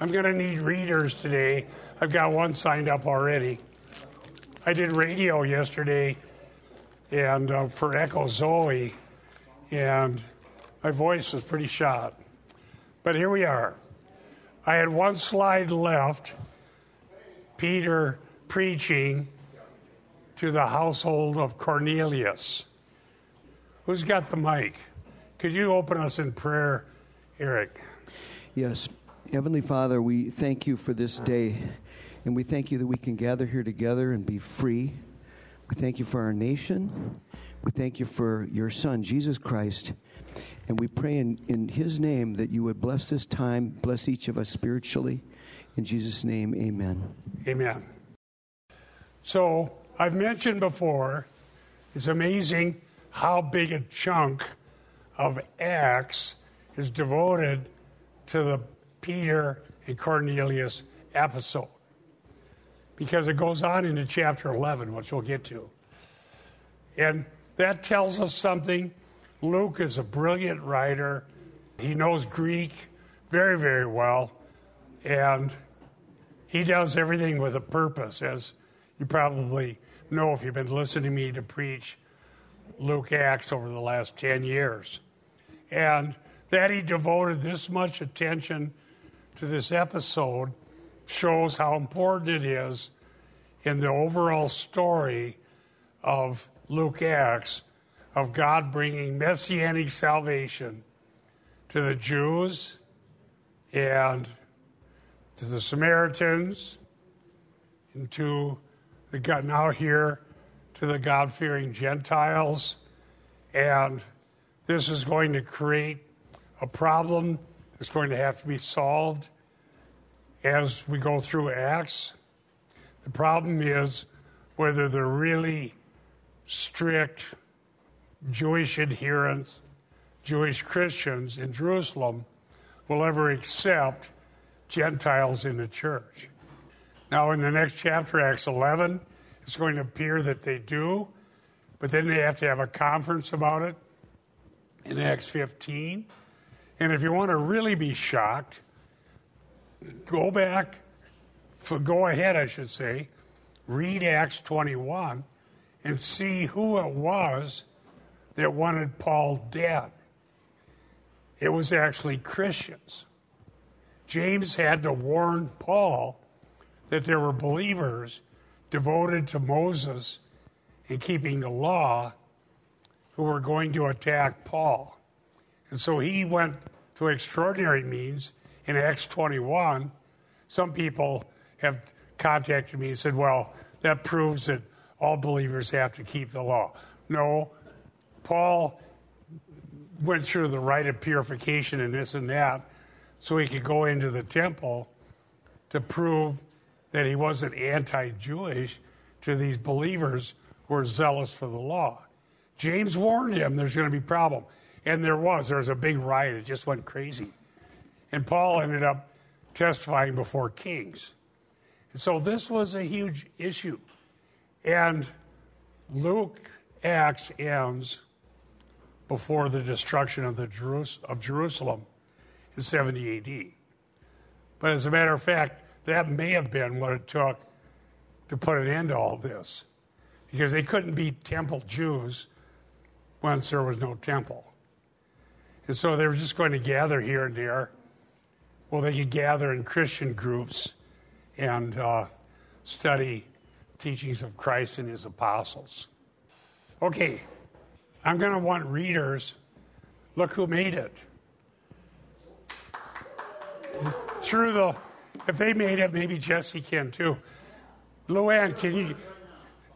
I'm going to need readers today. I've got one signed up already. I did radio yesterday and uh, for Echo Zoe, and my voice was pretty shot. But here we are. I had one slide left Peter preaching to the household of Cornelius. Who's got the mic? Could you open us in prayer, Eric? Yes. Heavenly Father, we thank you for this day, and we thank you that we can gather here together and be free. We thank you for our nation. We thank you for your Son, Jesus Christ. And we pray in, in His name that you would bless this time, bless each of us spiritually. In Jesus' name, amen. Amen. So, I've mentioned before, it's amazing how big a chunk of Acts is devoted to the Peter and Cornelius episode. Because it goes on into chapter 11, which we'll get to. And that tells us something. Luke is a brilliant writer. He knows Greek very, very well. And he does everything with a purpose, as you probably know if you've been listening to me to preach Luke Acts over the last 10 years. And that he devoted this much attention to this episode shows how important it is in the overall story of Luke Acts of God bringing messianic salvation to the Jews and to the Samaritans and to the God now here to the God fearing Gentiles. And this is going to create a problem that's going to have to be solved as we go through Acts. The problem is whether they're really strict Jewish adherents, Jewish Christians in Jerusalem will ever accept Gentiles in the church. Now, in the next chapter, Acts 11, it's going to appear that they do, but then they have to have a conference about it in Acts 15. And if you want to really be shocked, go back, go ahead, I should say, read Acts 21 and see who it was that wanted Paul dead. It was actually Christians. James had to warn Paul that there were believers devoted to Moses and keeping the law who were going to attack Paul. And so he went to extraordinary means in Acts 21. Some people have contacted me and said, well, that proves that all believers have to keep the law. No, Paul went through the rite of purification and this and that so he could go into the temple to prove that he wasn't anti Jewish to these believers who were zealous for the law. James warned him there's going to be problem. And there was. There was a big riot. It just went crazy. And Paul ended up testifying before kings. And so this was a huge issue. And Luke Acts ends before the destruction of, the Jerus- of Jerusalem in 70 AD. But as a matter of fact, that may have been what it took to put an end to all this. Because they couldn't be temple Jews once there was no temple. And so they were just going to gather here and there. Well, they could gather in Christian groups and uh, study teachings of Christ and his apostles. Okay, I'm going to want readers. Look who made it. Through the, if they made it, maybe Jesse can too. Luann, can you?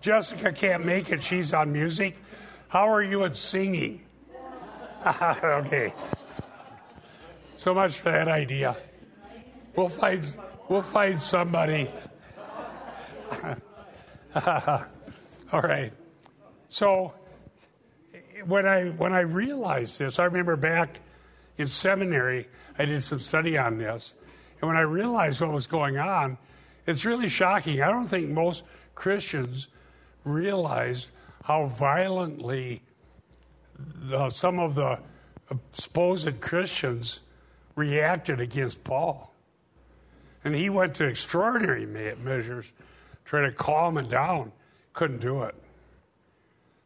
Jessica can't make it. She's on music. How are you at singing? okay. So much for that idea. We'll find we'll find somebody. All right. So when I when I realized this, I remember back in seminary, I did some study on this, and when I realized what was going on, it's really shocking. I don't think most Christians realized how violently the, some of the supposed Christians reacted against Paul. And he went to extraordinary measures, trying to calm it down. Couldn't do it.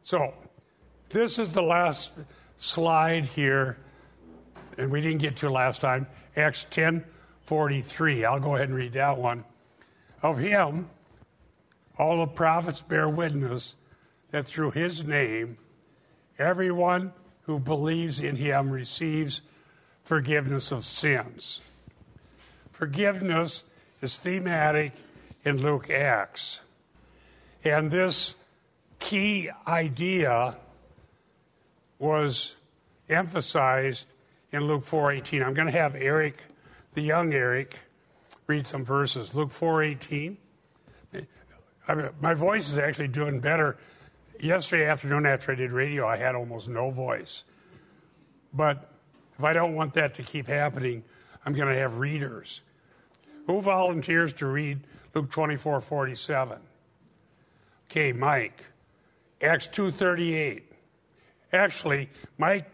So, this is the last slide here, and we didn't get to last time. Acts 10 43. I'll go ahead and read that one. Of him, all the prophets bear witness that through his name, everyone who believes in him receives forgiveness of sins. Forgiveness is thematic in Luke Acts. And this key idea was emphasized in Luke 4:18. I'm going to have Eric, the young Eric, read some verses. Luke 4:18. I mean, my voice is actually doing better. Yesterday afternoon, after I did radio, I had almost no voice. But if I don't want that to keep happening, I'm going to have readers. Who volunteers to read Luke 24 47? Okay, Mike. Acts 2.38. Actually, Mike,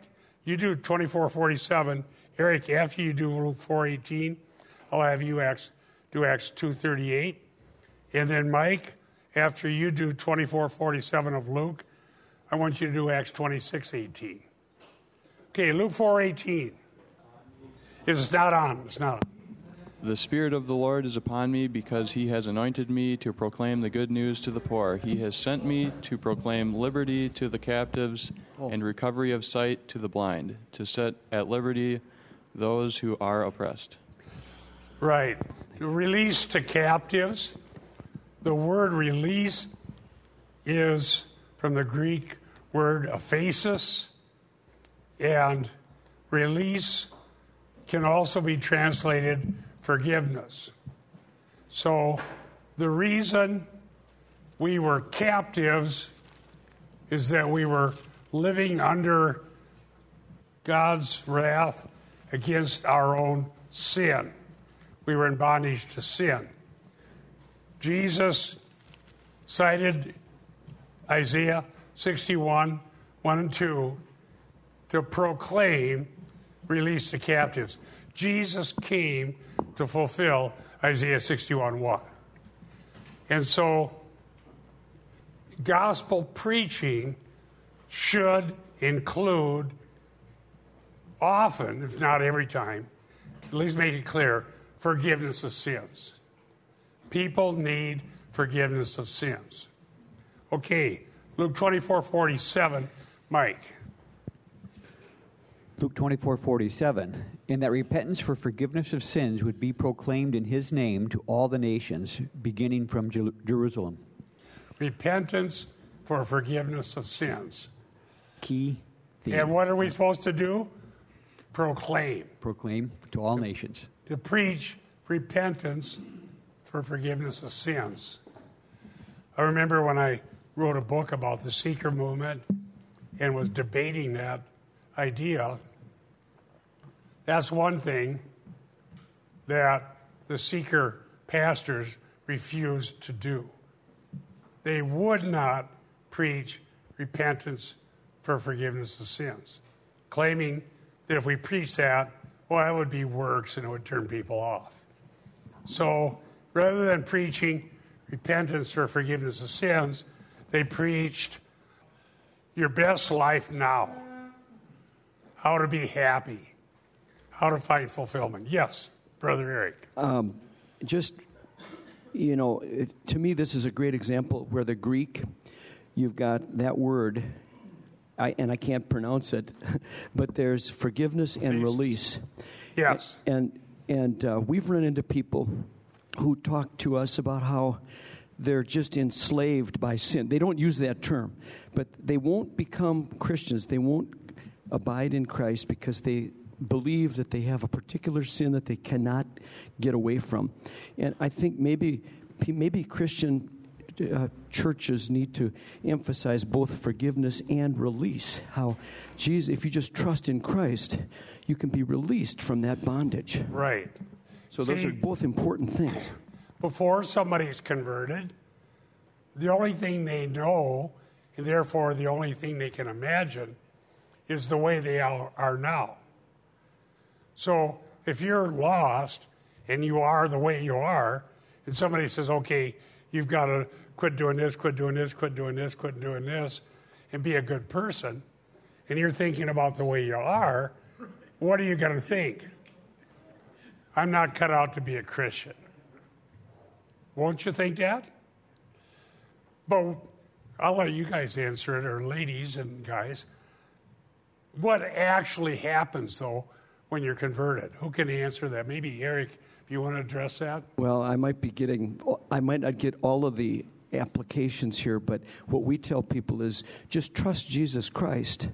you do 24.47. Eric, after you do Luke 4.18, I'll have you Acts, do Acts 2.38. And then Mike, after you do 24.47 of Luke, I want you to do Acts 26.18. Okay, Luke 4.18. It's not on. It's not on. The Spirit of the Lord is upon me because he has anointed me to proclaim the good news to the poor. He has sent me to proclaim liberty to the captives and recovery of sight to the blind, to set at liberty those who are oppressed. Right. Release to captives. The word release is from the Greek word aphesis, and release can also be translated forgiveness. So the reason we were captives is that we were living under God's wrath against our own sin. We were in bondage to sin. Jesus cited Isaiah 61 1 and 2 to proclaim release the captives. Jesus came to fulfill Isaiah 61 1. And so, gospel preaching should include often, if not every time, at least make it clear, forgiveness of sins. People need forgiveness of sins. Okay, Luke 24 47, Mike. Luke 24 47, in that repentance for forgiveness of sins would be proclaimed in his name to all the nations, beginning from Jerusalem. Repentance for forgiveness of sins. Key theme. And what are we supposed to do? Proclaim. Proclaim to all to, nations. To preach repentance for forgiveness of sins. I remember when I wrote a book about the seeker movement and was debating that idea that's one thing that the seeker pastors refused to do. They would not preach repentance for forgiveness of sins, claiming that if we preach that, well, that would be works and it would turn people off. So rather than preaching repentance for forgiveness of sins, they preached your best life now, how to be happy, how to find fulfillment. Yes, Brother Eric. Um, just, you know, it, to me, this is a great example where the Greek, you've got that word, I, and I can't pronounce it, but there's forgiveness and release. Yes. And, and uh, we've run into people who talk to us about how they're just enslaved by sin. They don't use that term, but they won't become Christians. They won't abide in Christ because they believe that they have a particular sin that they cannot get away from. And I think maybe, maybe Christian uh, churches need to emphasize both forgiveness and release. How, Jesus, if you just trust in Christ, you can be released from that bondage. Right. So See, those are both important things. Before somebody's converted, the only thing they know, and therefore the only thing they can imagine, is the way they are now. So if you're lost and you are the way you are, and somebody says, okay, you've got to quit doing this, quit doing this, quit doing this, quit doing this, and be a good person, and you're thinking about the way you are, what are you going to think? I'm not cut out to be a Christian. Won't you think that? But I'll let you guys answer it, or ladies and guys. What actually happens, though, when you're converted? Who can answer that? Maybe Eric, if you want to address that. Well, I might be getting, I might not get all of the applications here, but what we tell people is just trust Jesus Christ,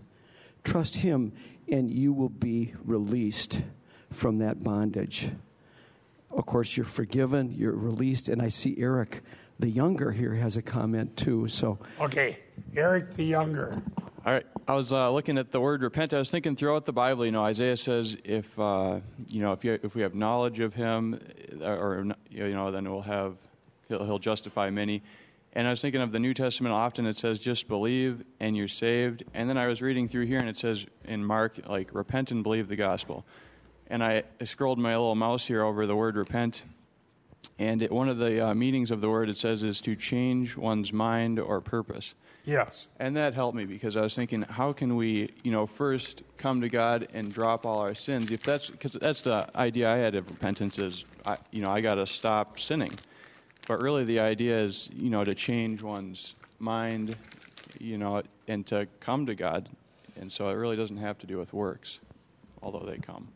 trust Him, and you will be released from that bondage. Of course, you're forgiven, you're released, and I see Eric the younger here has a comment too. So okay, Eric the younger. All right, I was uh, looking at the word repent. I was thinking throughout the Bible, you know, Isaiah says if uh, you know if you, if we have knowledge of Him, uh, or you know, then we'll have he'll, he'll justify many. And I was thinking of the New Testament. Often it says just believe and you're saved. And then I was reading through here and it says in Mark like repent and believe the gospel. And I, scrolled my little mouse here over the word repent and it, one of the uh, meanings of the word it says is to change one's mind or purpose. Yes. And that helped me because I was thinking, how can we, you know, first come to God and drop all our sins? If that's because that's the idea I had of repentance is, I, you know, I got to stop sinning. But really, the idea is, you know, to change one's mind, you know, and to come to God. And so it really doesn't have to do with works, although they come.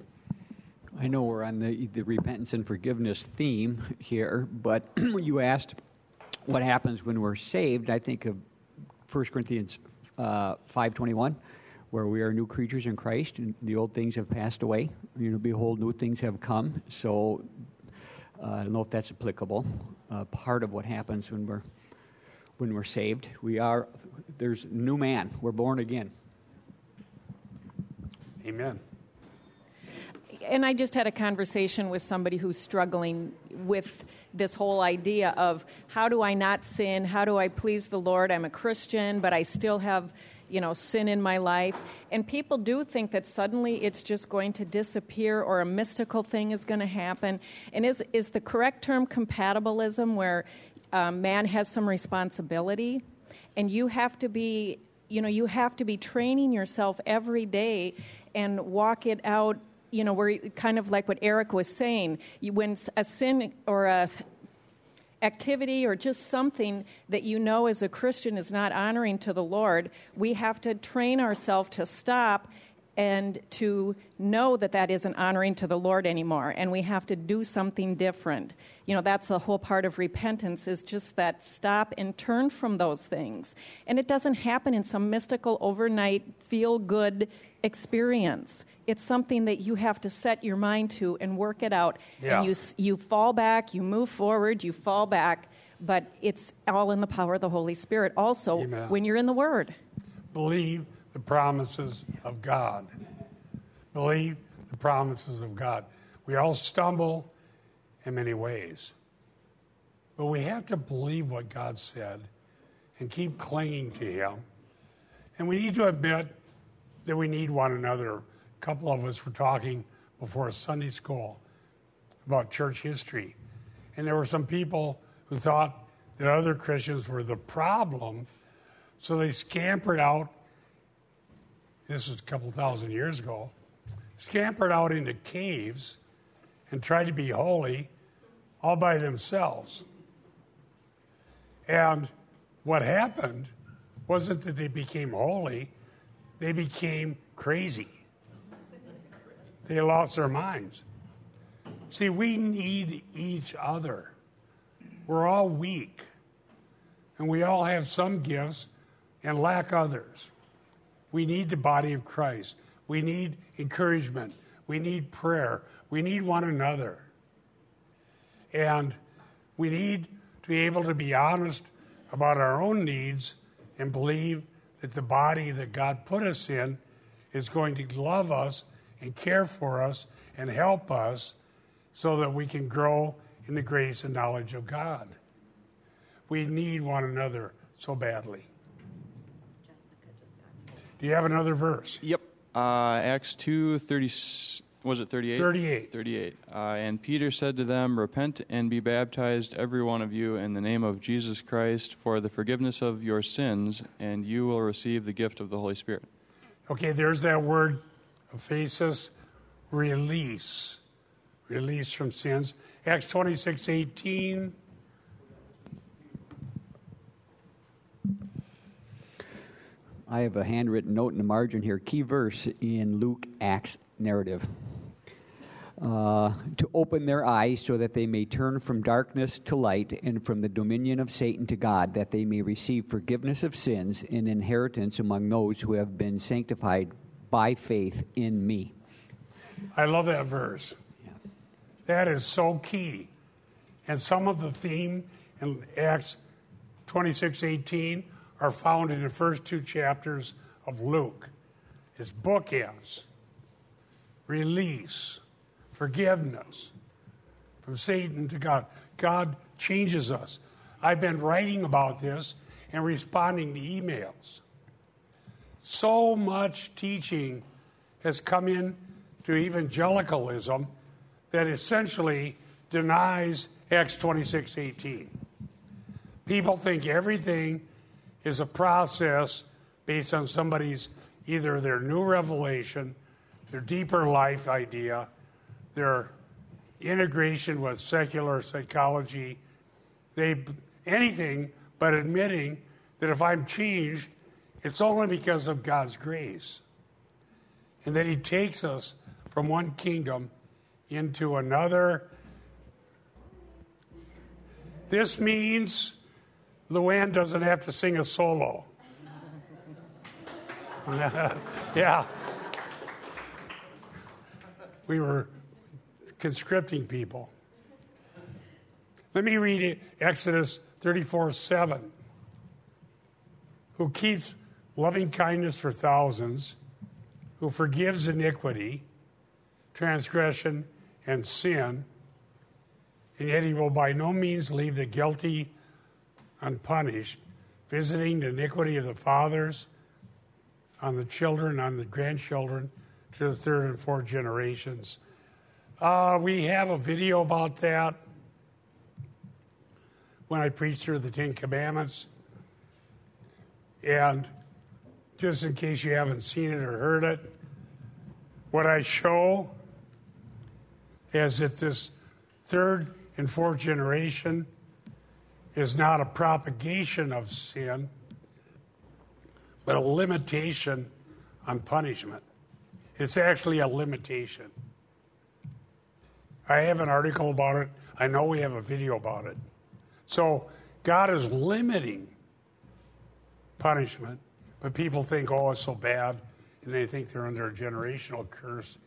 I know we're on the, the repentance and forgiveness theme here, but you asked what happens when we're saved, I think of 1 Corinthians uh, 5.21, where we are new creatures in Christ, and the old things have passed away. You know, behold, new things have come. So uh, I don't know if that's applicable. Uh, part of what happens when we're when we're saved, we are there's new man. We're born again. Amen and I just had a conversation with somebody who's struggling with this whole idea of how do I not sin? How do I please the Lord? I'm a Christian, but I still have, you know, sin in my life. And people do think that suddenly it's just going to disappear or a mystical thing is going to happen. And is, is the correct term compatibilism where um, man has some responsibility and you have to be, you know, you have to be training yourself every day and walk it out you know, we're kind of like what Eric was saying. When a sin or a activity or just something that you know as a Christian is not honoring to the Lord, we have to train ourselves to stop and to know that that isn't honoring to the Lord anymore and we have to do something different. You know, that's the whole part of repentance is just that stop and turn from those things. And it doesn't happen in some mystical overnight feel good experience. It's something that you have to set your mind to and work it out. Yeah. And you you fall back, you move forward, you fall back, but it's all in the power of the Holy Spirit also Amen. when you're in the word. Believe the promises of God. Believe the promises of God. We all stumble in many ways. But we have to believe what God said and keep clinging to Him. And we need to admit that we need one another. A couple of us were talking before Sunday school about church history. And there were some people who thought that other Christians were the problem, so they scampered out this was a couple thousand years ago, scampered out into caves and tried to be holy all by themselves. And what happened wasn't that they became holy, they became crazy. They lost their minds. See, we need each other. We're all weak, and we all have some gifts and lack others. We need the body of Christ. We need encouragement. We need prayer. We need one another. And we need to be able to be honest about our own needs and believe that the body that God put us in is going to love us and care for us and help us so that we can grow in the grace and knowledge of God. We need one another so badly. Do you have another verse? Yep. Uh, Acts 2 30, Was it 38? 38. 38. Uh, and Peter said to them, Repent and be baptized, every one of you, in the name of Jesus Christ for the forgiveness of your sins, and you will receive the gift of the Holy Spirit. Okay, there's that word, aphesis, release. Release from sins. Acts 26 18. I have a handwritten note in the margin here, key verse in Luke Acts narrative. Uh, to open their eyes so that they may turn from darkness to light and from the dominion of Satan to God, that they may receive forgiveness of sins and inheritance among those who have been sanctified by faith in me. I love that verse. That is so key. And some of the theme in Acts 26 18 are found in the first two chapters of Luke. It's bookends, release, forgiveness from Satan to God. God changes us. I've been writing about this and responding to emails. So much teaching has come in to evangelicalism that essentially denies Acts 26 18. People think everything is a process based on somebody's either their new revelation, their deeper life idea, their integration with secular psychology, they anything but admitting that if I'm changed, it's only because of God's grace. And that He takes us from one kingdom into another. This means Luann doesn't have to sing a solo. yeah. We were conscripting people. Let me read Exodus 34 7. Who keeps loving kindness for thousands, who forgives iniquity, transgression, and sin, and yet he will by no means leave the guilty unpunished, visiting the iniquity of the fathers on the children, on the grandchildren, to the third and fourth generations. Uh, we have a video about that when I preached through the Ten Commandments. And just in case you haven't seen it or heard it, what I show is that this third and fourth generation is not a propagation of sin, but a limitation on punishment. It's actually a limitation. I have an article about it. I know we have a video about it. So God is limiting punishment, but people think, oh, it's so bad, and they think they're under a generational curse,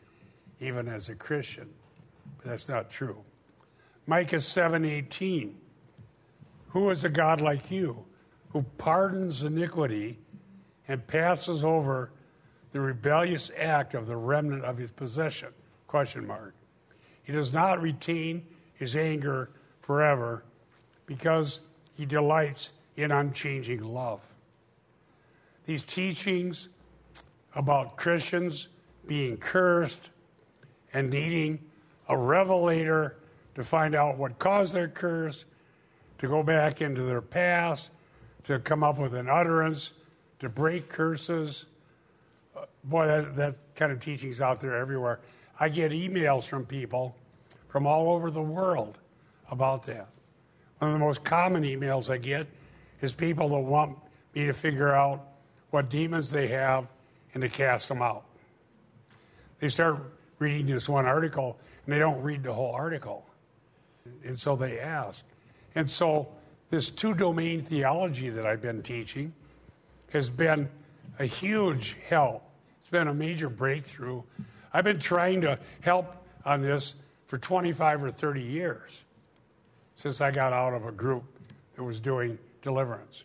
even as a Christian. But that's not true. Micah 7:18. Who is a God like you, who pardons iniquity and passes over the rebellious act of the remnant of his possession? Question mark. He does not retain his anger forever because he delights in unchanging love. These teachings about Christians being cursed and needing a revelator to find out what caused their curse, to go back into their past, to come up with an utterance, to break curses. Uh, boy, that, that kind of teaching's out there everywhere. I get emails from people from all over the world about that. One of the most common emails I get is people that want me to figure out what demons they have and to cast them out. They start reading this one article and they don't read the whole article. And so they ask. And so this two domain theology that I've been teaching has been a huge help. It's been a major breakthrough. I've been trying to help on this for 25 or 30 years since I got out of a group that was doing deliverance.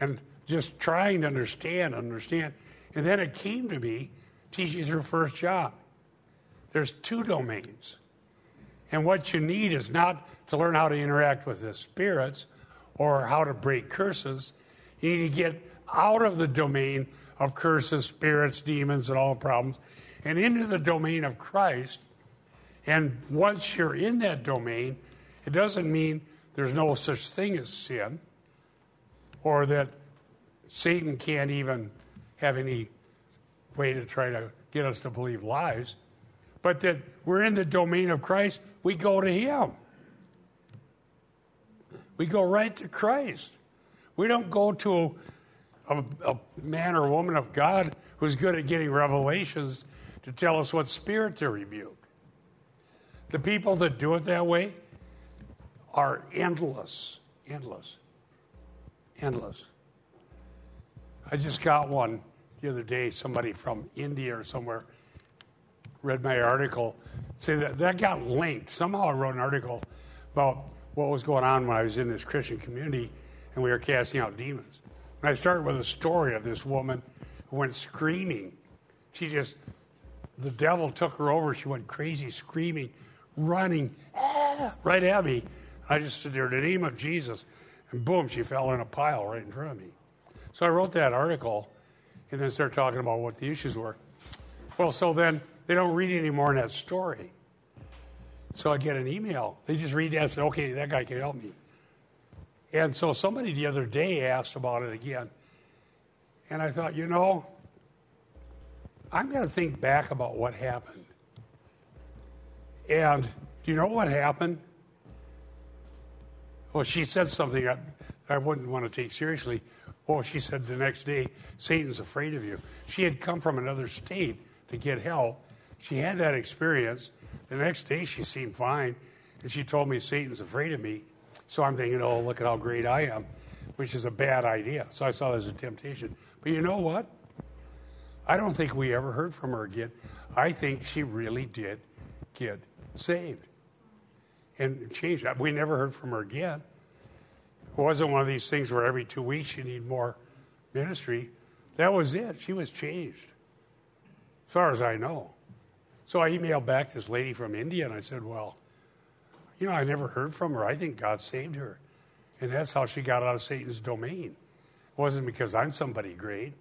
And just trying to understand, understand. And then it came to me teaching through First John. There's two domains. And what you need is not to learn how to interact with the spirits or how to break curses. You need to get out of the domain of curses, spirits, demons, and all problems and into the domain of Christ. And once you're in that domain, it doesn't mean there's no such thing as sin or that Satan can't even have any way to try to get us to believe lies, but that we're in the domain of Christ, we go to Him. We go right to Christ. We don't go to a, a, man or woman of God who's good at getting revelations to tell us what spirit to rebuke. The people that do it that way are endless, endless, endless. I just got one the other day, somebody from India or somewhere read my article, say that that got linked. Somehow I wrote an article about what was going on when I was in this Christian community and we were casting out demons. And I started with a story of this woman who went screaming. She just, the devil took her over. She went crazy, screaming, running, ah, right at me. I just there, in the name of Jesus. And boom, she fell in a pile right in front of me. So I wrote that article and then started talking about what the issues were. Well, so then they don't read anymore in that story. So I get an email. They just read that and say, okay, that guy can help me. And so somebody the other day asked about it again. And I thought, you know, I'm going to think back about what happened. And do you know what happened? Well, she said something I, I wouldn't want to take seriously. Well, she said the next day, Satan's afraid of you. She had come from another state to get help. She had that experience. The next day, she seemed fine. And she told me, Satan's afraid of me. So I'm thinking, oh, look at how great I am, which is a bad idea. So I saw it as a temptation. But you know what? I don't think we ever heard from her again. I think she really did get saved and changed. We never heard from her again. It wasn't one of these things where every two weeks you need more ministry. That was it. She was changed, as far as I know. So I emailed back this lady from India and I said, Well, you know, I never heard from her. I think God saved her. And that's how she got out of Satan's domain. It wasn't because I'm somebody great,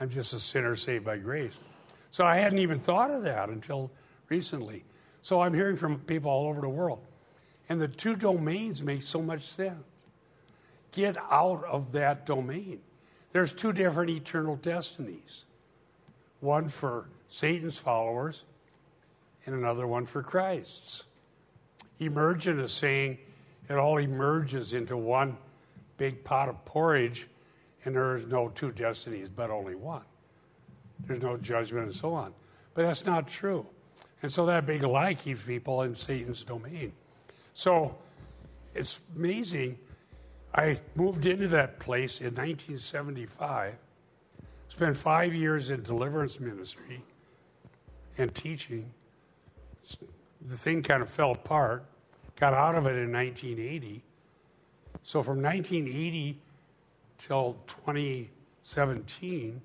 I'm just a sinner saved by grace. So I hadn't even thought of that until recently. So I'm hearing from people all over the world. And the two domains make so much sense. Get out of that domain. There's two different eternal destinies one for Satan's followers, and another one for Christ's. Emergent is saying it all emerges into one big pot of porridge, and there is no two destinies, but only one. There's no judgment and so on. But that's not true. And so that big lie keeps people in Satan's domain. So it's amazing. I moved into that place in 1975, spent five years in deliverance ministry and teaching. The thing kind of fell apart, got out of it in 1980. So from 1980 till 2017,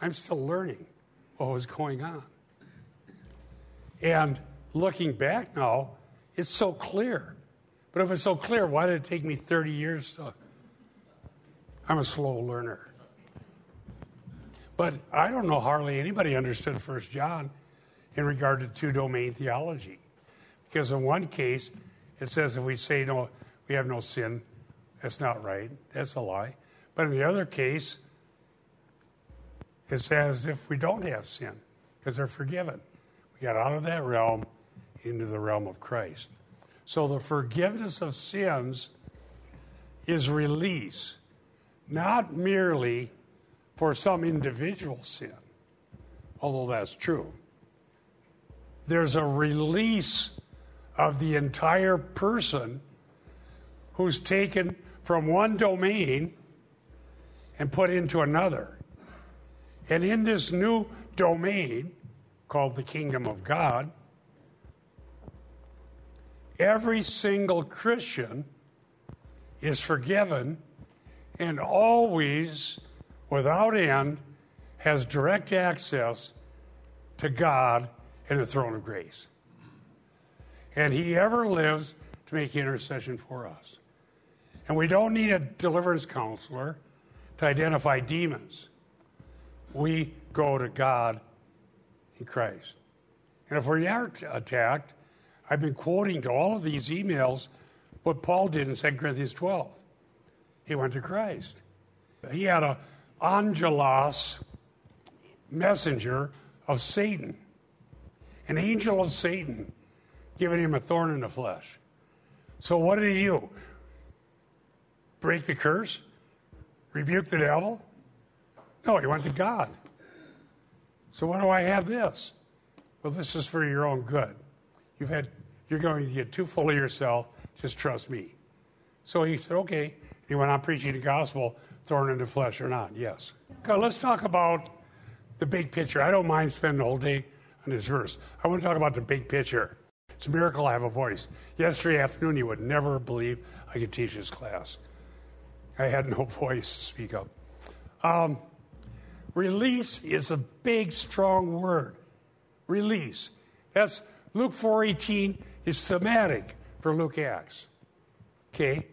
I'm still learning what was going on. And looking back now, it's so clear. But if it's so clear, why did it take me 30 years to? I'm a slow learner. But I don't know hardly anybody understood First John in regard to two domain theology. Because in one case, it says if we say no, we have no sin, that's not right. That's a lie. But in the other case, it says if we don't have sin, because they're forgiven. We got out of that realm into the realm of Christ. So the forgiveness of sins is release, not merely for some individual sin, although that's true. There's a release of the entire person who's taken from one domain and put into another. And in this new domain, called the kingdom of God, every single Christian is forgiven and always, without end, has direct access to God and the throne of grace. And He ever lives to make intercession for us. And we don't need a deliverance counselor to identify demons. We go to God in Christ. And if we are attacked, I've been quoting to all of these emails what Paul did in 2 Corinthians 12. He went to Christ. He had an angelos messenger of Satan, an angel of Satan, giving him a thorn in the flesh. So what did he do? Break the curse? Rebuke the devil? No, he went to God. So why do I have this? Well, this is for your own good. You've had you're going to get too full of yourself. Just trust me. So he said, okay. He went on preaching the gospel, thorn in the flesh or not. Yes. Okay, let's talk about the big picture. I don't mind spending the whole day on this verse. I want to talk about the big picture. It's a miracle I have a voice. Yesterday afternoon, you would never believe I could teach this class. I had no voice to speak up. Um, release is a big, strong word. Release. That's Luke 4.18 is thematic for Luke Acts. Okay?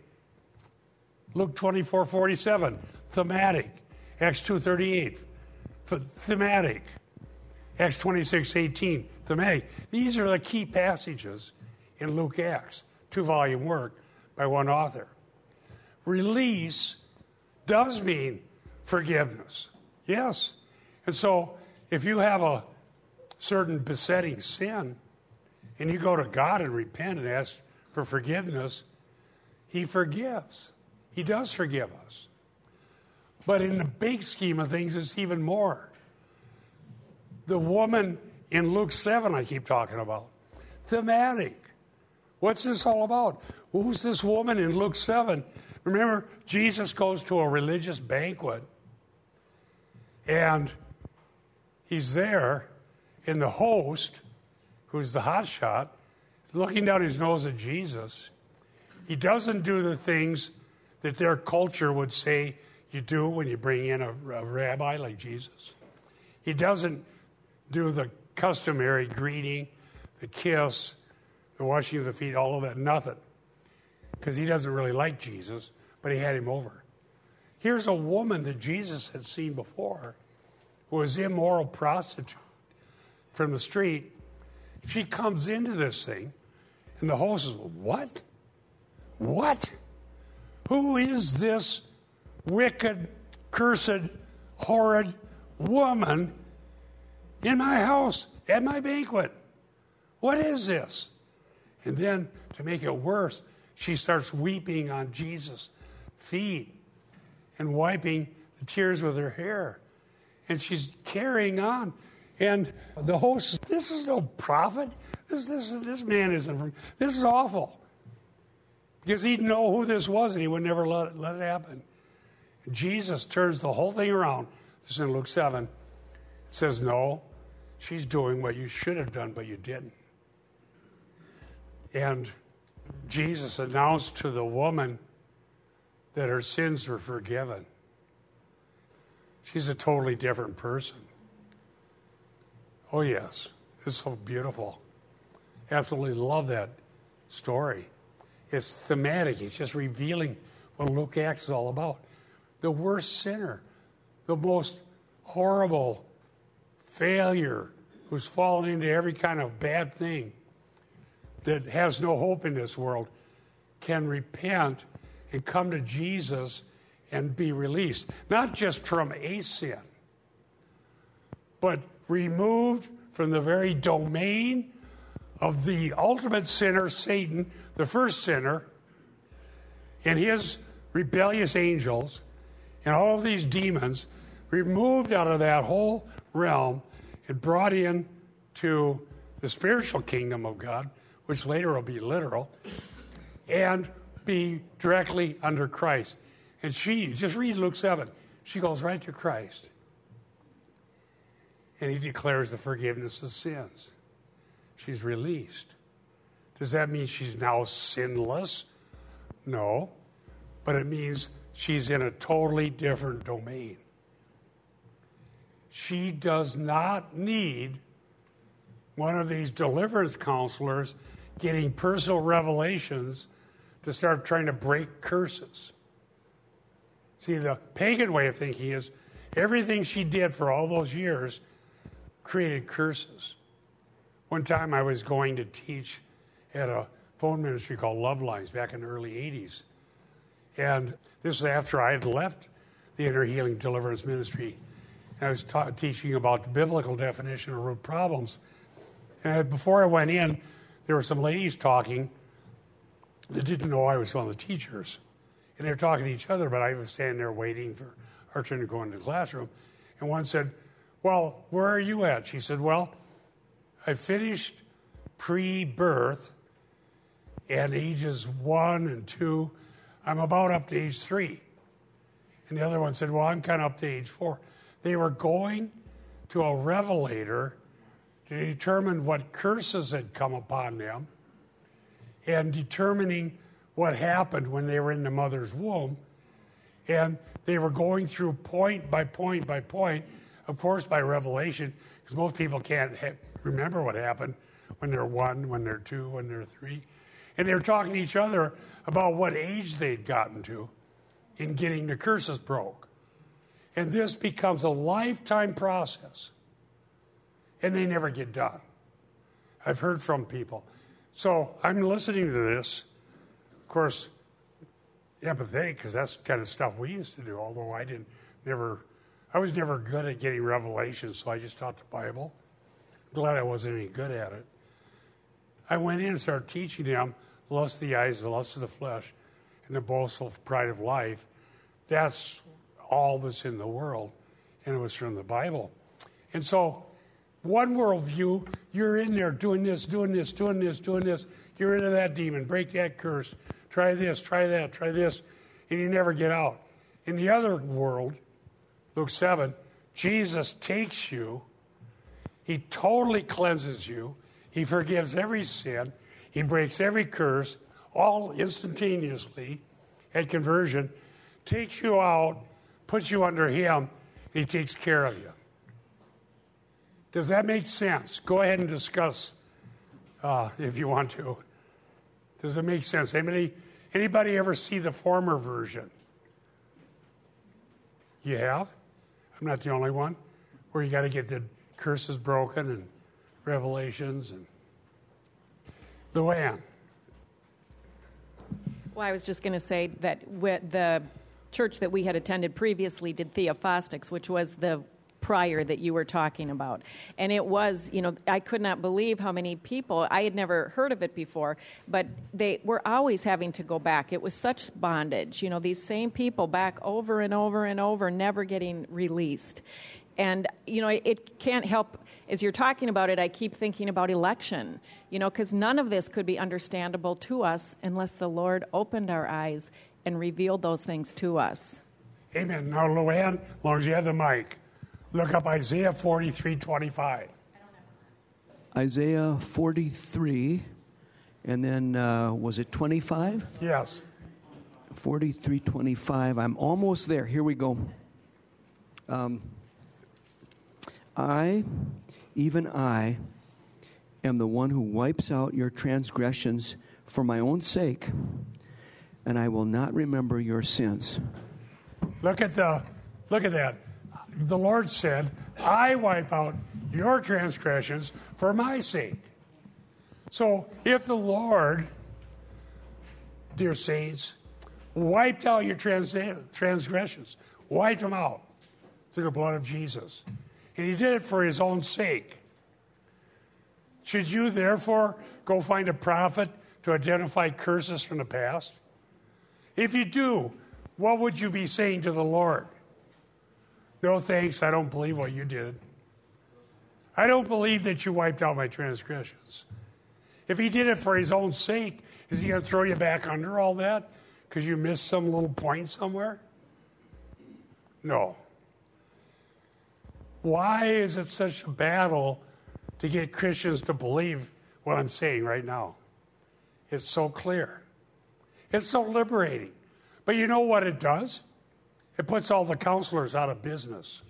Luke 24.47, thematic. Acts 2.38, thematic. Acts 26.18, thematic. These are the key passages in Luke Acts, two volume work by one author. Release does mean forgiveness. Yes. And so if you have a certain besetting sin and you go to God and repent and ask for forgiveness, He forgives. He does forgive us. But in the big scheme of things, it's even more. The woman in Luke 7, I keep talking about, thematic. What's this all about? Who's this woman in Luke 7? Remember, Jesus goes to a religious banquet and he's there, and the host, who's the hotshot, looking down his nose at Jesus. He doesn't do the things that their culture would say you do when you bring in a, a rabbi like Jesus. He doesn't do the customary greeting, the kiss, the washing of the feet, all of that, nothing. Because he doesn't really like Jesus, but he had him over. Here's a woman that Jesus had seen before who was immoral prostitute from the street. She comes into this thing, and the host says, What? What? Who is this wicked, cursed, horrid woman in my house at my banquet? What is this? And then, to make it worse, she starts weeping on Jesus' feet and wiping the tears with her hair. And she's carrying on. And the host, this is no prophet. This, this, this man isn't from, this is awful. Because he'd know who this was and he would never let it, let it happen. Jesus turns the whole thing around. This is in Luke 7. It says, No, she's doing what you should have done, but you didn't. And Jesus announced to the woman that her sins were forgiven. She's a totally different person. Oh, yes. It's so beautiful. Absolutely love that story. It's thematic, it's just revealing what Luke Acts is all about. The worst sinner, the most horrible failure who's fallen into every kind of bad thing that has no hope in this world can repent and come to Jesus and be released. Not just from a sin, but removed from the very domain of the ultimate sinner, Satan, the first sinner, and his rebellious angels, and all of these demons, removed out of that whole realm and brought in to the spiritual kingdom of God, which later will be literal, and be directly under Christ. And she, just read Luke 7, she goes right to Christ. And he declares the forgiveness of sins. She's released. Does that mean she's now sinless? No. But it means she's in a totally different domain. She does not need one of these deliverance counselors getting personal revelations to start trying to break curses. See, the pagan way of thinking is everything she did for all those years created curses. One time I was going to teach at a phone ministry called Love Lines back in the early 80s. And this was after I had left the Inner Healing Deliverance Ministry. I was ta- teaching about the biblical definition of root problems. And before I went in, there were some ladies talking that didn't know I was one of the teachers. And they were talking to each other, but I was standing there waiting for our turn to go into the classroom. And one said, Well, where are you at? She said, Well, I finished pre birth and ages one and two. I'm about up to age three. And the other one said, Well, I'm kind of up to age four. They were going to a revelator to determine what curses had come upon them and determining what happened when they were in the mother's womb. And they were going through point by point by point, of course, by revelation, because most people can't ha- remember what happened when they're one, when they're two, when they're three. And they were talking to each other about what age they'd gotten to in getting the curses broke. And this becomes a lifetime process. And they never get done. I've heard from people. So I'm listening to this. Of course, empathetic because that's kind of stuff we used to do. Although I didn't never, I was never good at getting revelations, so I just taught the Bible. Glad I wasn't any good at it. I went in and started teaching them lust of the eyes, the lust of the flesh, and the boastful pride of life. That's all that's in the world, and it was from the Bible. And so, one worldview, you're in there doing this, doing this, doing this, doing this. Get rid of that demon, break that curse, try this, try that, try this, and you never get out. In the other world, Luke 7, Jesus takes you, he totally cleanses you, he forgives every sin, he breaks every curse, all instantaneously at conversion, takes you out, puts you under him, he takes care of you. Does that make sense? Go ahead and discuss uh, if you want to. Does it make sense? Anybody, anybody ever see the former version? You have? I'm not the only one. Where you got to get the curses broken and revelations and. Luann. Well, I was just going to say that with the church that we had attended previously did Theophostics, which was the prior that you were talking about. And it was, you know, I could not believe how many people, I had never heard of it before, but they were always having to go back. It was such bondage, you know, these same people back over and over and over, never getting released. And, you know, it can't help, as you're talking about it, I keep thinking about election, you know, because none of this could be understandable to us unless the Lord opened our eyes and revealed those things to us. Amen. Now, Luann, as long as you have the mic, look up Isaiah 43 25. Isaiah 43, and then uh, was it 25? Yes. 43 25. I'm almost there. Here we go. Um, I, even I, am the one who wipes out your transgressions for my own sake, and I will not remember your sins. Look at the look at that. The Lord said, I wipe out your transgressions for my sake. So if the Lord, dear saints, wiped out your trans- transgressions, wiped them out through the blood of Jesus, and he did it for his own sake. Should you therefore go find a prophet to identify curses from the past? If you do, what would you be saying to the Lord? No thanks, I don't believe what you did. I don't believe that you wiped out my transgressions. If he did it for his own sake, is he going to throw you back under all that because you missed some little point somewhere? No. Why is it such a battle to get Christians to believe what I'm saying right now? It's so clear. It's so liberating. But you know what it does? It puts all the counselors out of business.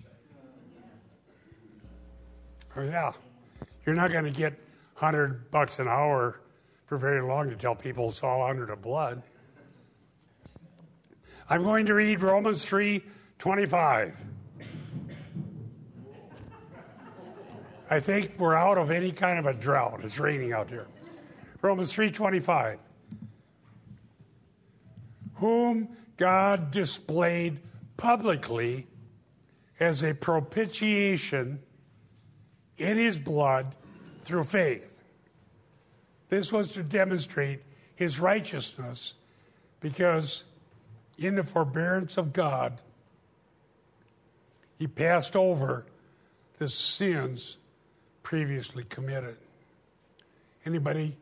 Oh, yeah. You're not going to get 100 bucks an hour for very long to tell people it's all under the blood. I'm going to read Romans 3 25. I think we're out of any kind of a drought. It's raining out here. Romans 3:25. Whom God displayed publicly as a propitiation in his blood through faith. This was to demonstrate his righteousness because in the forbearance of God, he passed over the sins previously committed. Anybody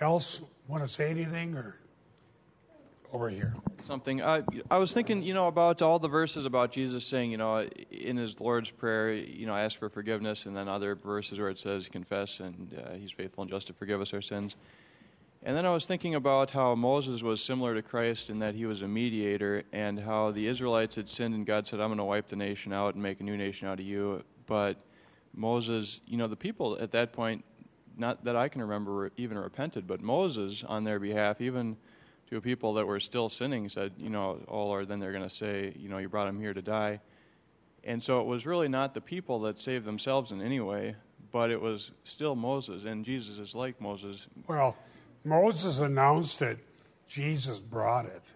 else want to say anything or over here? Something. I, I was thinking, you know, about all the verses about Jesus saying, you know, in his Lord's Prayer, you know, ask for forgiveness, and then other verses where it says confess and uh, he's faithful and just to forgive us our sins. And then I was thinking about how Moses was similar to Christ in that he was a mediator, and how the Israelites had sinned, and God said, I'm going to wipe the nation out and make a new nation out of you. But Moses, you know, the people at that point, not that I can remember, even repented, but Moses, on their behalf, even to people that were still sinning, said, you know, oh Lord, then they're going to say, you know, you brought him here to die. And so it was really not the people that saved themselves in any way, but it was still Moses, and Jesus is like Moses. Well, Moses announced it, Jesus brought it.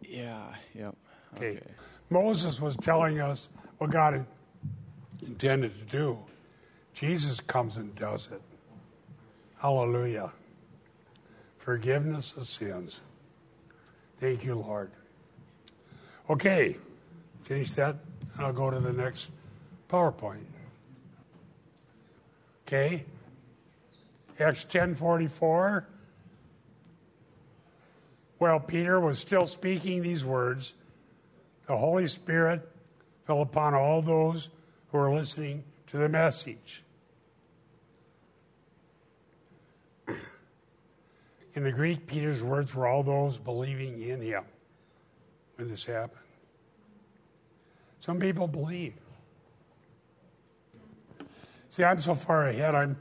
Yeah, yep. Okay. Okay. Moses was telling us what God intended to do. Jesus comes and does it. Hallelujah. Forgiveness of sins. Thank you, Lord. Okay, finish that. And I'll go to the next PowerPoint. Okay. Acts 10:44. While Peter was still speaking these words, the Holy Spirit fell upon all those who were listening to the message. In the Greek, Peter's words were all those believing in him when this happened. Some people believe. See, I'm so far ahead, I'm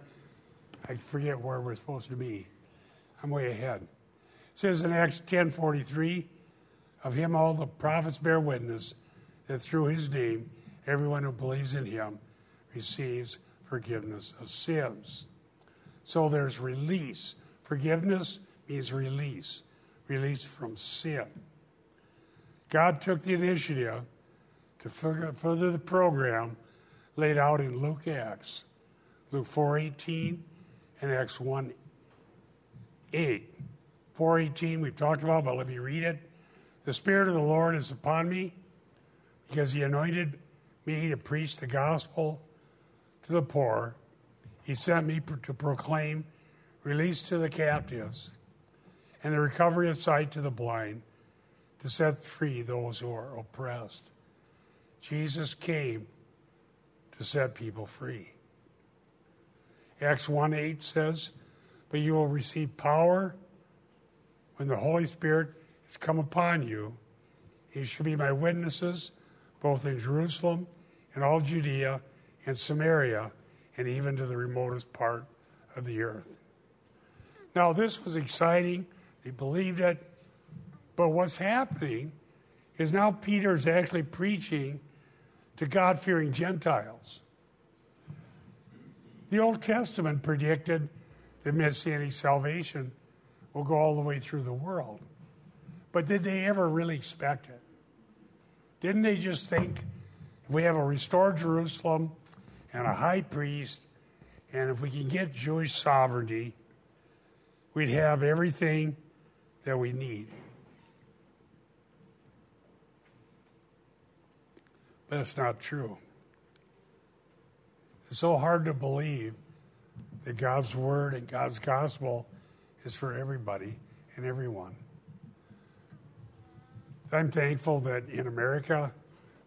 I forget where we're supposed to be. I'm way ahead. It says in Acts 10:43, of him all the prophets bear witness that through his name everyone who believes in him receives forgiveness of sins. So there's release. Forgiveness means release, release from sin. God took the initiative to further the program laid out in Luke Acts, Luke 4:18 and Acts 1 8. 418 we've talked about, but let me read it. The Spirit of the Lord is upon me because he anointed me to preach the gospel to the poor. He sent me to proclaim release to the captives and the recovery of sight to the blind, to set free those who are oppressed. Jesus came to set people free. Acts 1 8 says, But you will receive power when the Holy Spirit has come upon you. You shall be my witnesses both in Jerusalem and all Judea and Samaria and even to the remotest part of the earth. Now, this was exciting. They believed it. But what's happening is now Peter's actually preaching to God fearing Gentiles. The Old Testament predicted that Messianic salvation will go all the way through the world. But did they ever really expect it? Didn't they just think if we have a restored Jerusalem and a high priest, and if we can get Jewish sovereignty, we'd have everything that we need? It's not true. It's so hard to believe that God's word and God's gospel is for everybody and everyone. I'm thankful that in America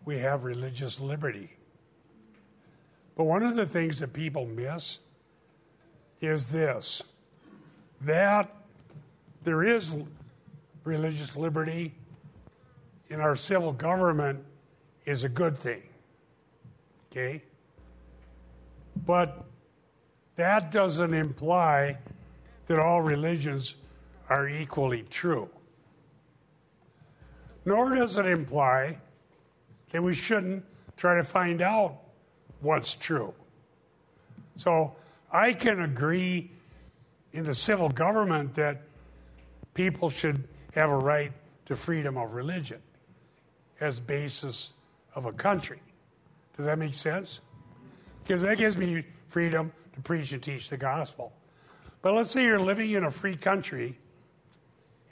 we have religious liberty. But one of the things that people miss is this that there is religious liberty in our civil government is a good thing. Okay? But that doesn't imply that all religions are equally true. Nor does it imply that we shouldn't try to find out what's true. So I can agree in the civil government that people should have a right to freedom of religion as basis of a country. Does that make sense? Because that gives me freedom to preach and teach the gospel. But let's say you're living in a free country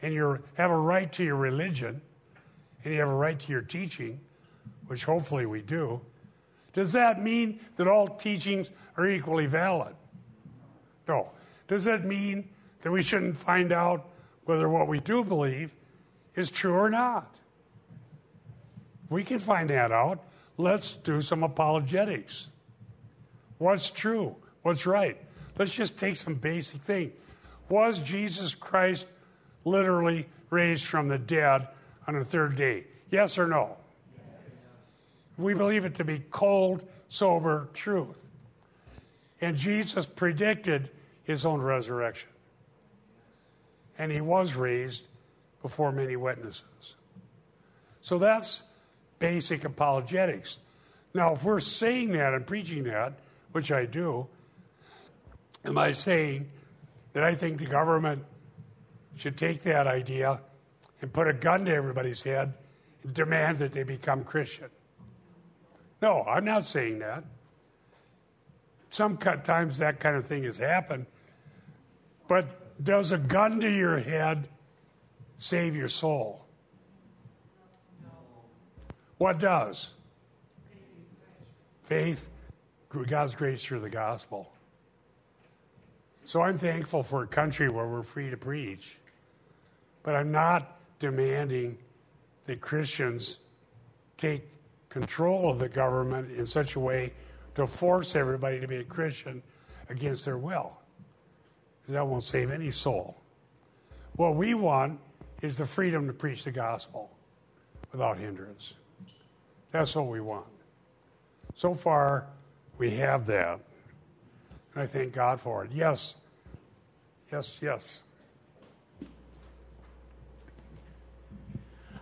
and you have a right to your religion and you have a right to your teaching, which hopefully we do. Does that mean that all teachings are equally valid? No. Does that mean that we shouldn't find out whether what we do believe is true or not? We can find that out. Let's do some apologetics. What's true? What's right? Let's just take some basic thing. Was Jesus Christ literally raised from the dead on the third day? Yes or no? We believe it to be cold, sober truth. And Jesus predicted his own resurrection. And he was raised before many witnesses. So that's basic apologetics. Now, if we're saying that and preaching that, which I do, am I saying that I think the government should take that idea and put a gun to everybody's head and demand that they become Christian? No, I'm not saying that. Sometimes that kind of thing has happened. But does a gun to your head save your soul? What does? Faith, God's grace through the gospel. So I'm thankful for a country where we're free to preach. But I'm not demanding that Christians take control of the government in such a way to force everybody to be a Christian against their will. That won't save any soul. What we want is the freedom to preach the gospel without hindrance. That's what we want. So far, we have that. And I thank God for it. Yes. Yes, yes.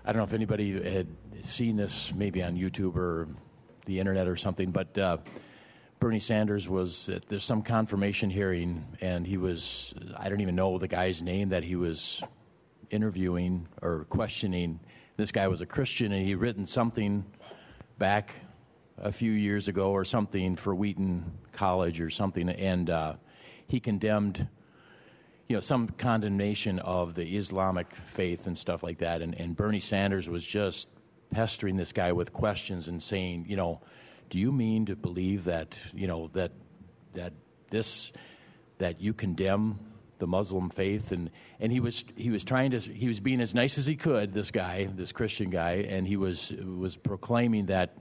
I don't know if anybody had seen this maybe on YouTube or the internet or something, but uh, Bernie Sanders was at there's some confirmation hearing, and he was I don't even know the guy's name that he was interviewing or questioning. This guy was a Christian, and he'd written something back a few years ago or something for Wheaton College or something, and uh, he condemned, you know, some condemnation of the Islamic faith and stuff like that. And, and Bernie Sanders was just pestering this guy with questions and saying, you know, do you mean to believe that, you know, that that this that you condemn the Muslim faith and and he was he was trying to he was being as nice as he could this guy this Christian guy and he was was proclaiming that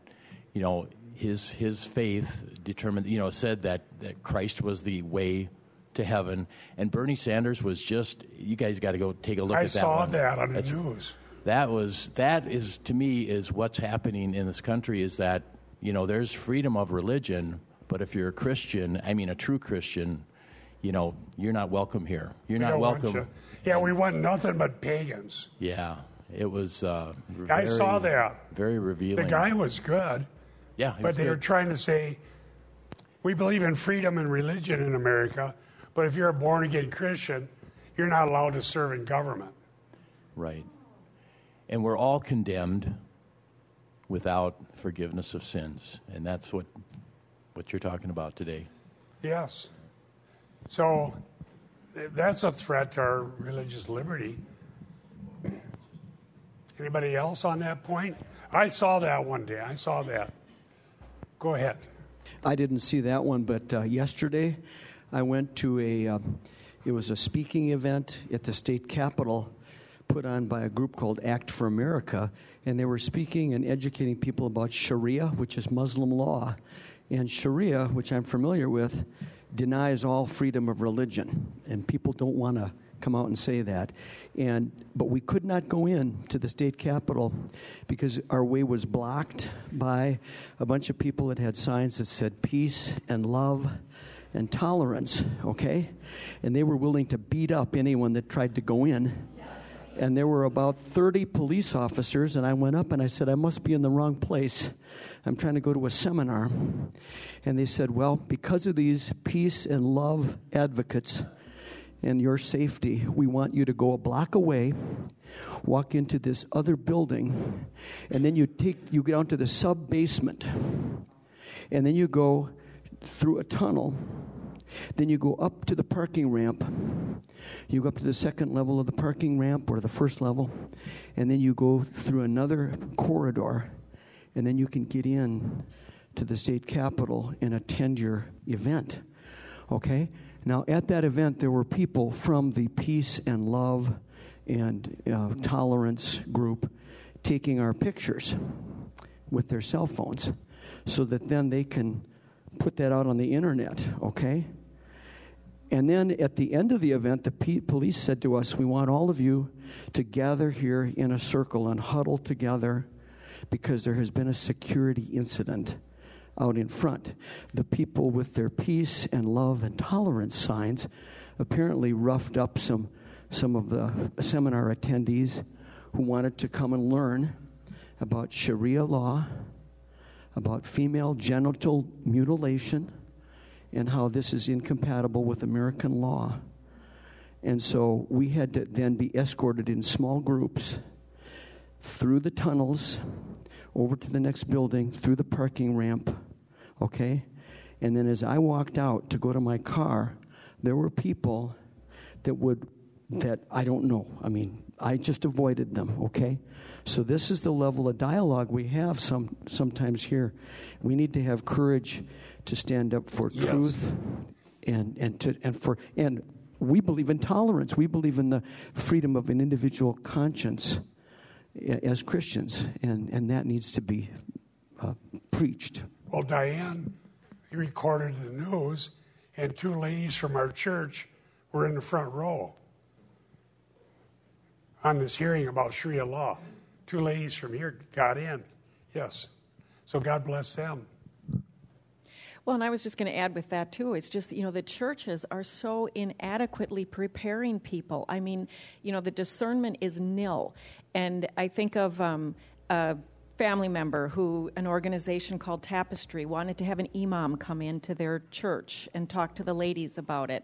you know his his faith determined you know said that that Christ was the way to heaven and Bernie Sanders was just you guys got to go take a look I at that saw one. that on the That's- news. that was that is to me is what's happening in this country is that you know there's freedom of religion but if you're a christian i mean a true christian you know you're not welcome here you're We not welcome. Yeah, we want nothing but pagans. yeah it was uh I saw that. very revealing The guy was good, yeah he but they were trying to say we believe in freedom and religion in America, but if you're a born again Christian, you're not allowed to serve in government. right and we're all condemned without forgiveness of sins and that's what what you're talking about today Yes. So that's a threat to our religious liberty. Anybody else on that point? I saw that one day. I saw that. Go ahead. I didn't see that one, but uh, yesterday I went to a, uh, it was a speaking event at the state capitol put on by a group called Act for America, and they were speaking and educating people about Sharia, which is Muslim law. And Sharia, which I'm familiar with, denies all freedom of religion, and people don't want to come out and say that. And but we could not go in to the state capitol because our way was blocked by a bunch of people that had signs that said peace and love and tolerance, okay? And they were willing to beat up anyone that tried to go in. And there were about 30 police officers and i went up and i said i must be in the wrong place. I'm trying to go to a seminar. And they said well because of these peace and love advocates and your safety we want you to go a block away walk into this other building and then you take you get down to the sub basement and then you go through a tunnel then you go up to the parking ramp. You go up to the second level of the parking ramp or the first level, and then you go through another corridor, and then you can get in to the state capitol and attend your event. Okay? Now, at that event, there were people from the peace and love and uh, tolerance group taking our pictures with their cell phones so that then they can put that out on the internet, okay? And then at the end of the event, the police said to us, We want all of you to gather here in a circle and huddle together because there has been a security incident out in front. The people with their peace and love and tolerance signs apparently roughed up some, some of the seminar attendees who wanted to come and learn about Sharia law, about female genital mutilation and how this is incompatible with American law. And so we had to then be escorted in small groups through the tunnels, over to the next building, through the parking ramp, okay? And then as I walked out to go to my car, there were people that would, that I don't know. I mean, I just avoided them, okay? So this is the level of dialogue we have some, sometimes here. We need to have courage to stand up for yes. truth and, and, to, and, for, and we believe in tolerance. We believe in the freedom of an individual conscience as Christians, and, and that needs to be uh, preached. Well, Diane recorded the news, and two ladies from our church were in the front row on this hearing about Sharia law. Two ladies from here got in, yes. So God bless them. Well, and I was just going to add with that too. It's just, you know, the churches are so inadequately preparing people. I mean, you know, the discernment is nil. And I think of um, a family member who, an organization called Tapestry, wanted to have an imam come into their church and talk to the ladies about it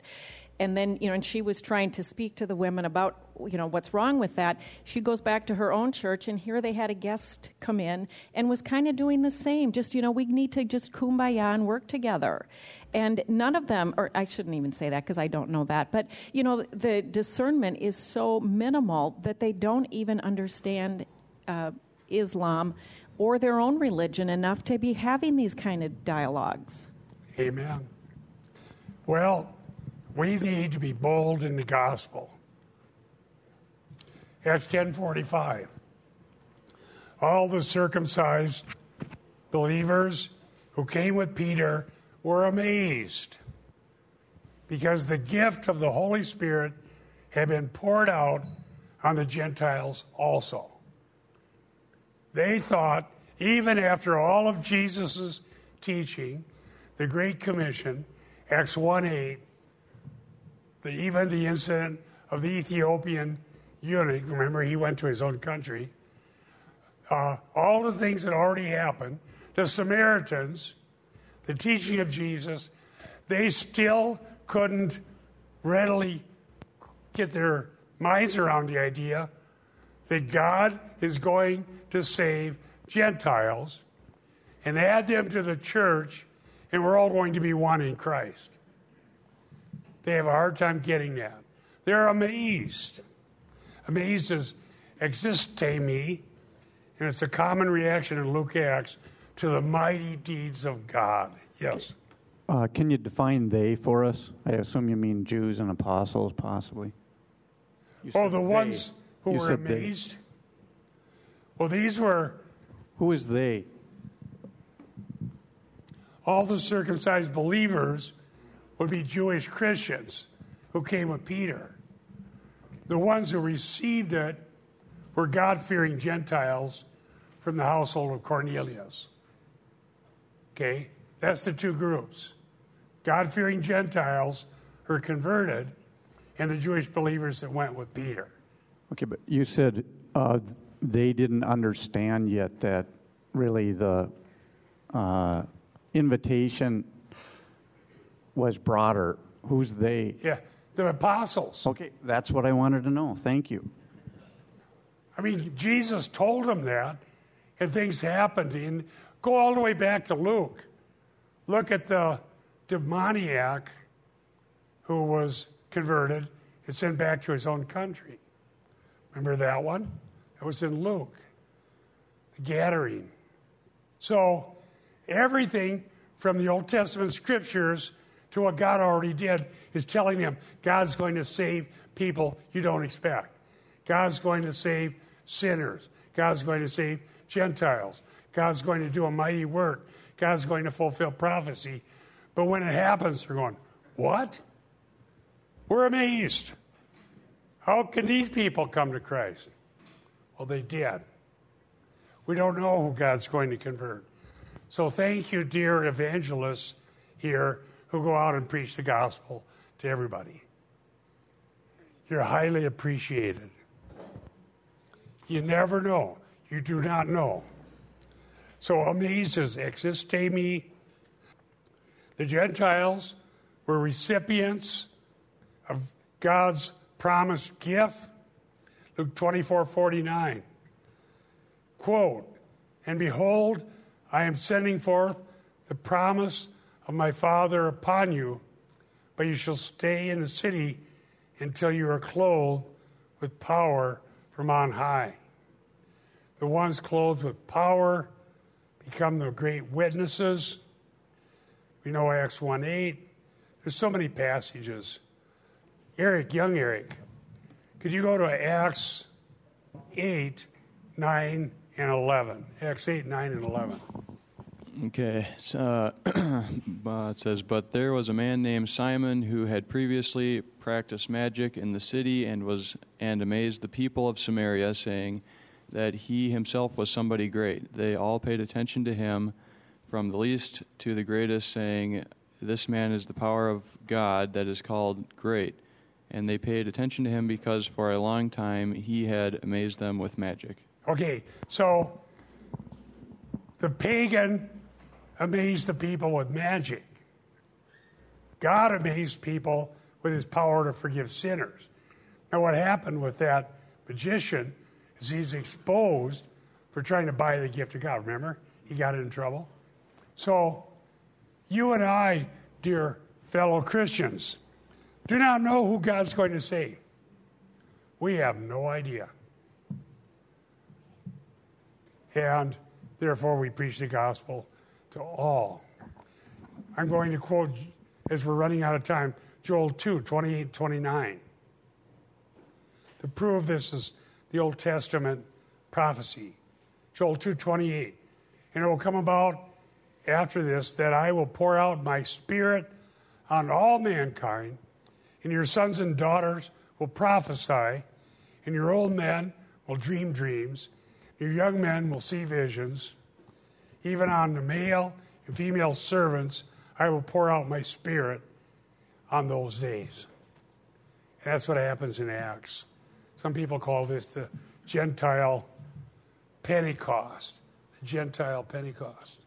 and then you know and she was trying to speak to the women about you know what's wrong with that. She goes back to her own church and here they had a guest come in and was kind of doing the same. Just you know we need to just kumbaya and work together. And none of them or i shouldn't even say that because i don't know that but you know the discernment is so minimal that they don't even understand uh, islam or their own religion enough to be having these kind of dialogues. Amen. Well we need to be bold in the gospel. Acts 10:45. All the circumcised believers who came with Peter were amazed because the gift of the Holy Spirit had been poured out on the Gentiles also. They thought, even after all of Jesus' teaching, the Great Commission, Acts 1 8, the, even the incident of the Ethiopian eunuch, remember he went to his own country, uh, all the things that already happened, the Samaritans, the teaching of Jesus, they still couldn't readily get their minds around the idea that God is going to save Gentiles and add them to the church, and we're all going to be one in Christ. They have a hard time getting that. They're amazed. Amazed is existemi, and it's a common reaction in Luke Acts to the mighty deeds of God. Yes. Uh, can you define they for us? I assume you mean Jews and apostles, possibly. Oh, the they. ones who you were amazed? They. Well, these were. Who is they? All the circumcised believers would be Jewish Christians who came with Peter. The ones who received it were God fearing Gentiles from the household of Cornelius. Okay? That's the two groups God fearing Gentiles who are converted, and the Jewish believers that went with Peter. Okay, but you said uh, they didn't understand yet that really the uh, invitation was broader. Who's they? Yeah, the apostles. Okay, that's what I wanted to know. Thank you. I mean, Jesus told them that, and things happened. And go all the way back to Luke. Look at the demoniac who was converted and sent back to his own country. Remember that one? That was in Luke, the Gadarene. So, everything from the Old Testament scriptures to what God already did is telling him God's going to save people you don't expect. God's going to save sinners. God's going to save Gentiles. God's going to do a mighty work. God's going to fulfill prophecy. But when it happens, they're going, What? We're amazed. How can these people come to Christ? Well, they did. We don't know who God's going to convert. So thank you, dear evangelists here who go out and preach the gospel to everybody. You're highly appreciated. You never know. You do not know. So amazes existemi. The Gentiles were recipients of God's promised gift. Luke 24 49. Quote, And behold, I am sending forth the promise of my Father upon you, but you shall stay in the city until you are clothed with power from on high. The ones clothed with power become the great witnesses. We know Acts 1 8. There's so many passages. Eric, young Eric, could you go to Acts 8, 9, and 11? Acts 8, 9, and 11. Okay. It says, But there was a man named Simon who had previously practiced magic in the city and was and amazed the people of Samaria, saying that he himself was somebody great. They all paid attention to him, from the least to the greatest, saying, This man is the power of God that is called great. And they paid attention to him because for a long time he had amazed them with magic. Okay, so the pagan amazed the people with magic. God amazed people with his power to forgive sinners. Now, what happened with that magician is he's exposed for trying to buy the gift of God. Remember? He got in trouble. So, you and I, dear fellow Christians, do not know who God's going to save. We have no idea. And therefore, we preach the gospel to all. I'm going to quote, as we're running out of time, Joel 2 28 29. To prove this is the Old Testament prophecy. Joel 2 28. And it will come about after this that I will pour out my spirit on all mankind, and your sons and daughters will prophesy, and your old men will dream dreams, your young men will see visions. Even on the male and female servants, I will pour out my spirit on those days. And that's what happens in Acts. Some people call this the Gentile Pentecost. The Gentile Pentecost.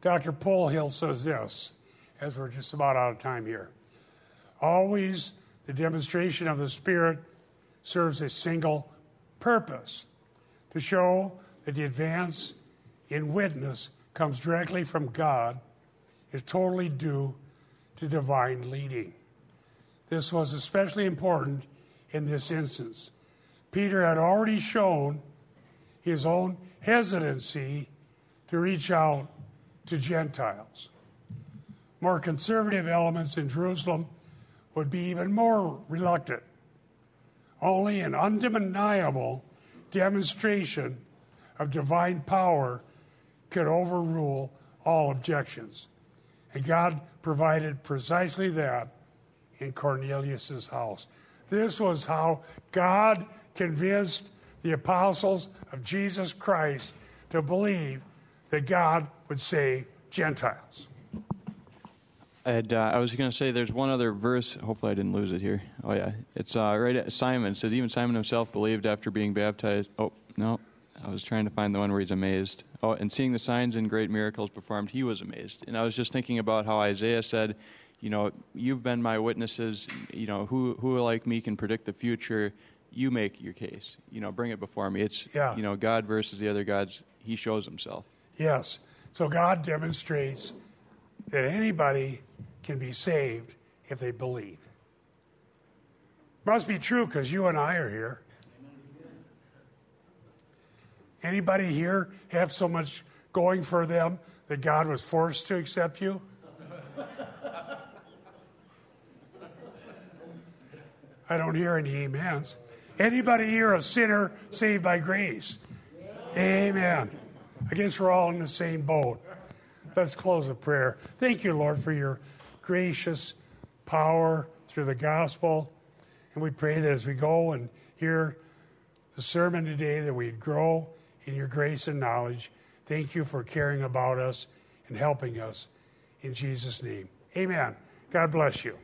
Dr. Polhill says this, as we're just about out of time here. Always the demonstration of the Spirit serves a single purpose to show that the advance in witness comes directly from God is totally due to divine leading. This was especially important in this instance. Peter had already shown his own hesitancy to reach out to Gentiles. More conservative elements in Jerusalem would be even more reluctant. Only an undeniable demonstration of divine power could overrule all objections. And God provided precisely that in Cornelius' house. This was how God convinced the apostles of Jesus Christ to believe that God would save Gentiles. And, uh, I was going to say there's one other verse. Hopefully, I didn't lose it here. Oh, yeah. It's uh, right at Simon. It says, Even Simon himself believed after being baptized. Oh, no. I was trying to find the one where he's amazed. Oh, and seeing the signs and great miracles performed, he was amazed. And I was just thinking about how Isaiah said, You know, you've been my witnesses. You know, who, who like me can predict the future? You make your case. You know, bring it before me. It's, Yeah. you know, God versus the other gods. He shows himself. Yes. So God demonstrates that anybody can be saved if they believe. Must be true because you and I are here. Anybody here have so much going for them that God was forced to accept you? I don't hear any amens. Anybody here a sinner saved by grace? Amen. I guess we're all in the same boat. Let's close with prayer. Thank you, Lord, for your gracious power through the gospel. And we pray that as we go and hear the sermon today, that we'd grow in your grace and knowledge. Thank you for caring about us and helping us. In Jesus' name. Amen. God bless you.